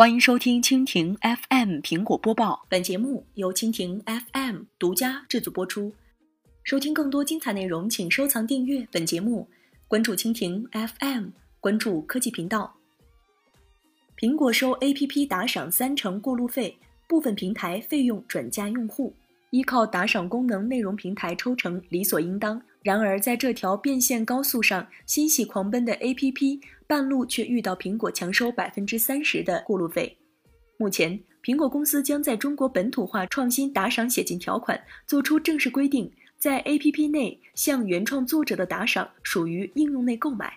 欢迎收听蜻蜓 FM 苹果播报，本节目由蜻蜓 FM 独家制作播出。收听更多精彩内容，请收藏订阅本节目，关注蜻蜓 FM，关注科技频道。苹果收 APP 打赏三成过路费，部分平台费用转嫁用户，依靠打赏功能，内容平台抽成理所应当。然而，在这条变现高速上，欣喜狂奔的 APP 半路却遇到苹果强收百分之三十的过路费。目前，苹果公司将在中国本土化创新打赏写进条款，做出正式规定，在 APP 内向原创作者的打赏属于应用内购买。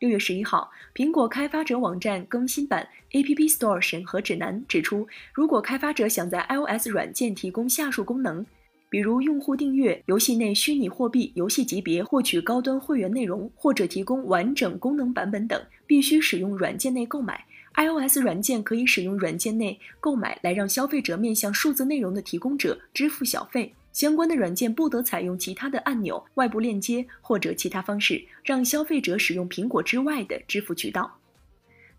六月十一号，苹果开发者网站更新版 App Store 审核指南指出，如果开发者想在 iOS 软件提供下述功能。比如，用户订阅游戏内虚拟货币游戏级别，获取高端会员内容，或者提供完整功能版本等，必须使用软件内购买。iOS 软件可以使用软件内购买来让消费者面向数字内容的提供者支付小费。相关的软件不得采用其他的按钮、外部链接或者其他方式让消费者使用苹果之外的支付渠道。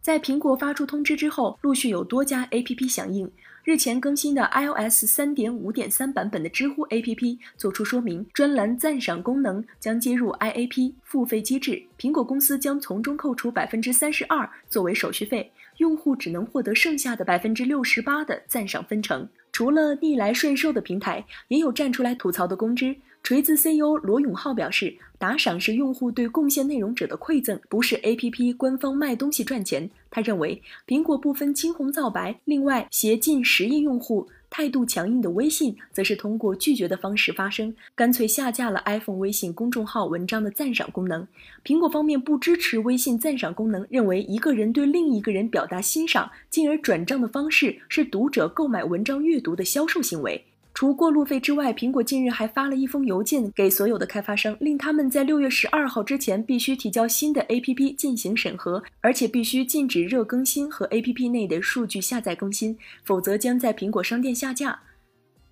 在苹果发出通知之后，陆续有多家 APP 响应。日前更新的 iOS 三点五点三版本的知乎 APP 作出说明，专栏赞赏功能将接入 IAP 付费机制，苹果公司将从中扣除百分之三十二作为手续费，用户只能获得剩下的百分之六十八的赞赏分成。除了逆来顺受的平台，也有站出来吐槽的公知。锤子 CEO 罗永浩表示，打赏是用户对贡献内容者的馈赠，不是 APP 官方卖东西赚钱。他认为，苹果不分青红皂白。另外，携近十亿用户态度强硬的微信，则是通过拒绝的方式发声，干脆下架了 iPhone 微信公众号文章的赞赏功能。苹果方面不支持微信赞赏功能，认为一个人对另一个人表达欣赏，进而转账的方式，是读者购买文章阅读的销售行为。除过路费之外，苹果近日还发了一封邮件给所有的开发商，令他们在六月十二号之前必须提交新的 APP 进行审核，而且必须禁止热更新和 APP 内的数据下载更新，否则将在苹果商店下架。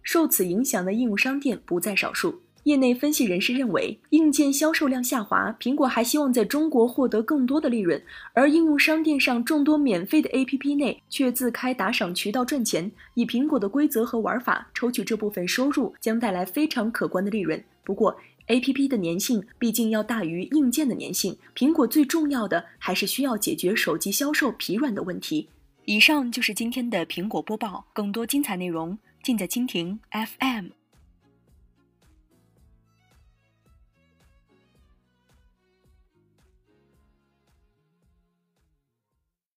受此影响的应用商店不在少数。业内分析人士认为，硬件销售量下滑，苹果还希望在中国获得更多的利润，而应用商店上众多免费的 APP 内却自开打赏渠道赚钱，以苹果的规则和玩法抽取这部分收入将带来非常可观的利润。不过，APP 的粘性毕竟要大于硬件的粘性，苹果最重要的还是需要解决手机销售疲软的问题。以上就是今天的苹果播报，更多精彩内容尽在蜻蜓 FM。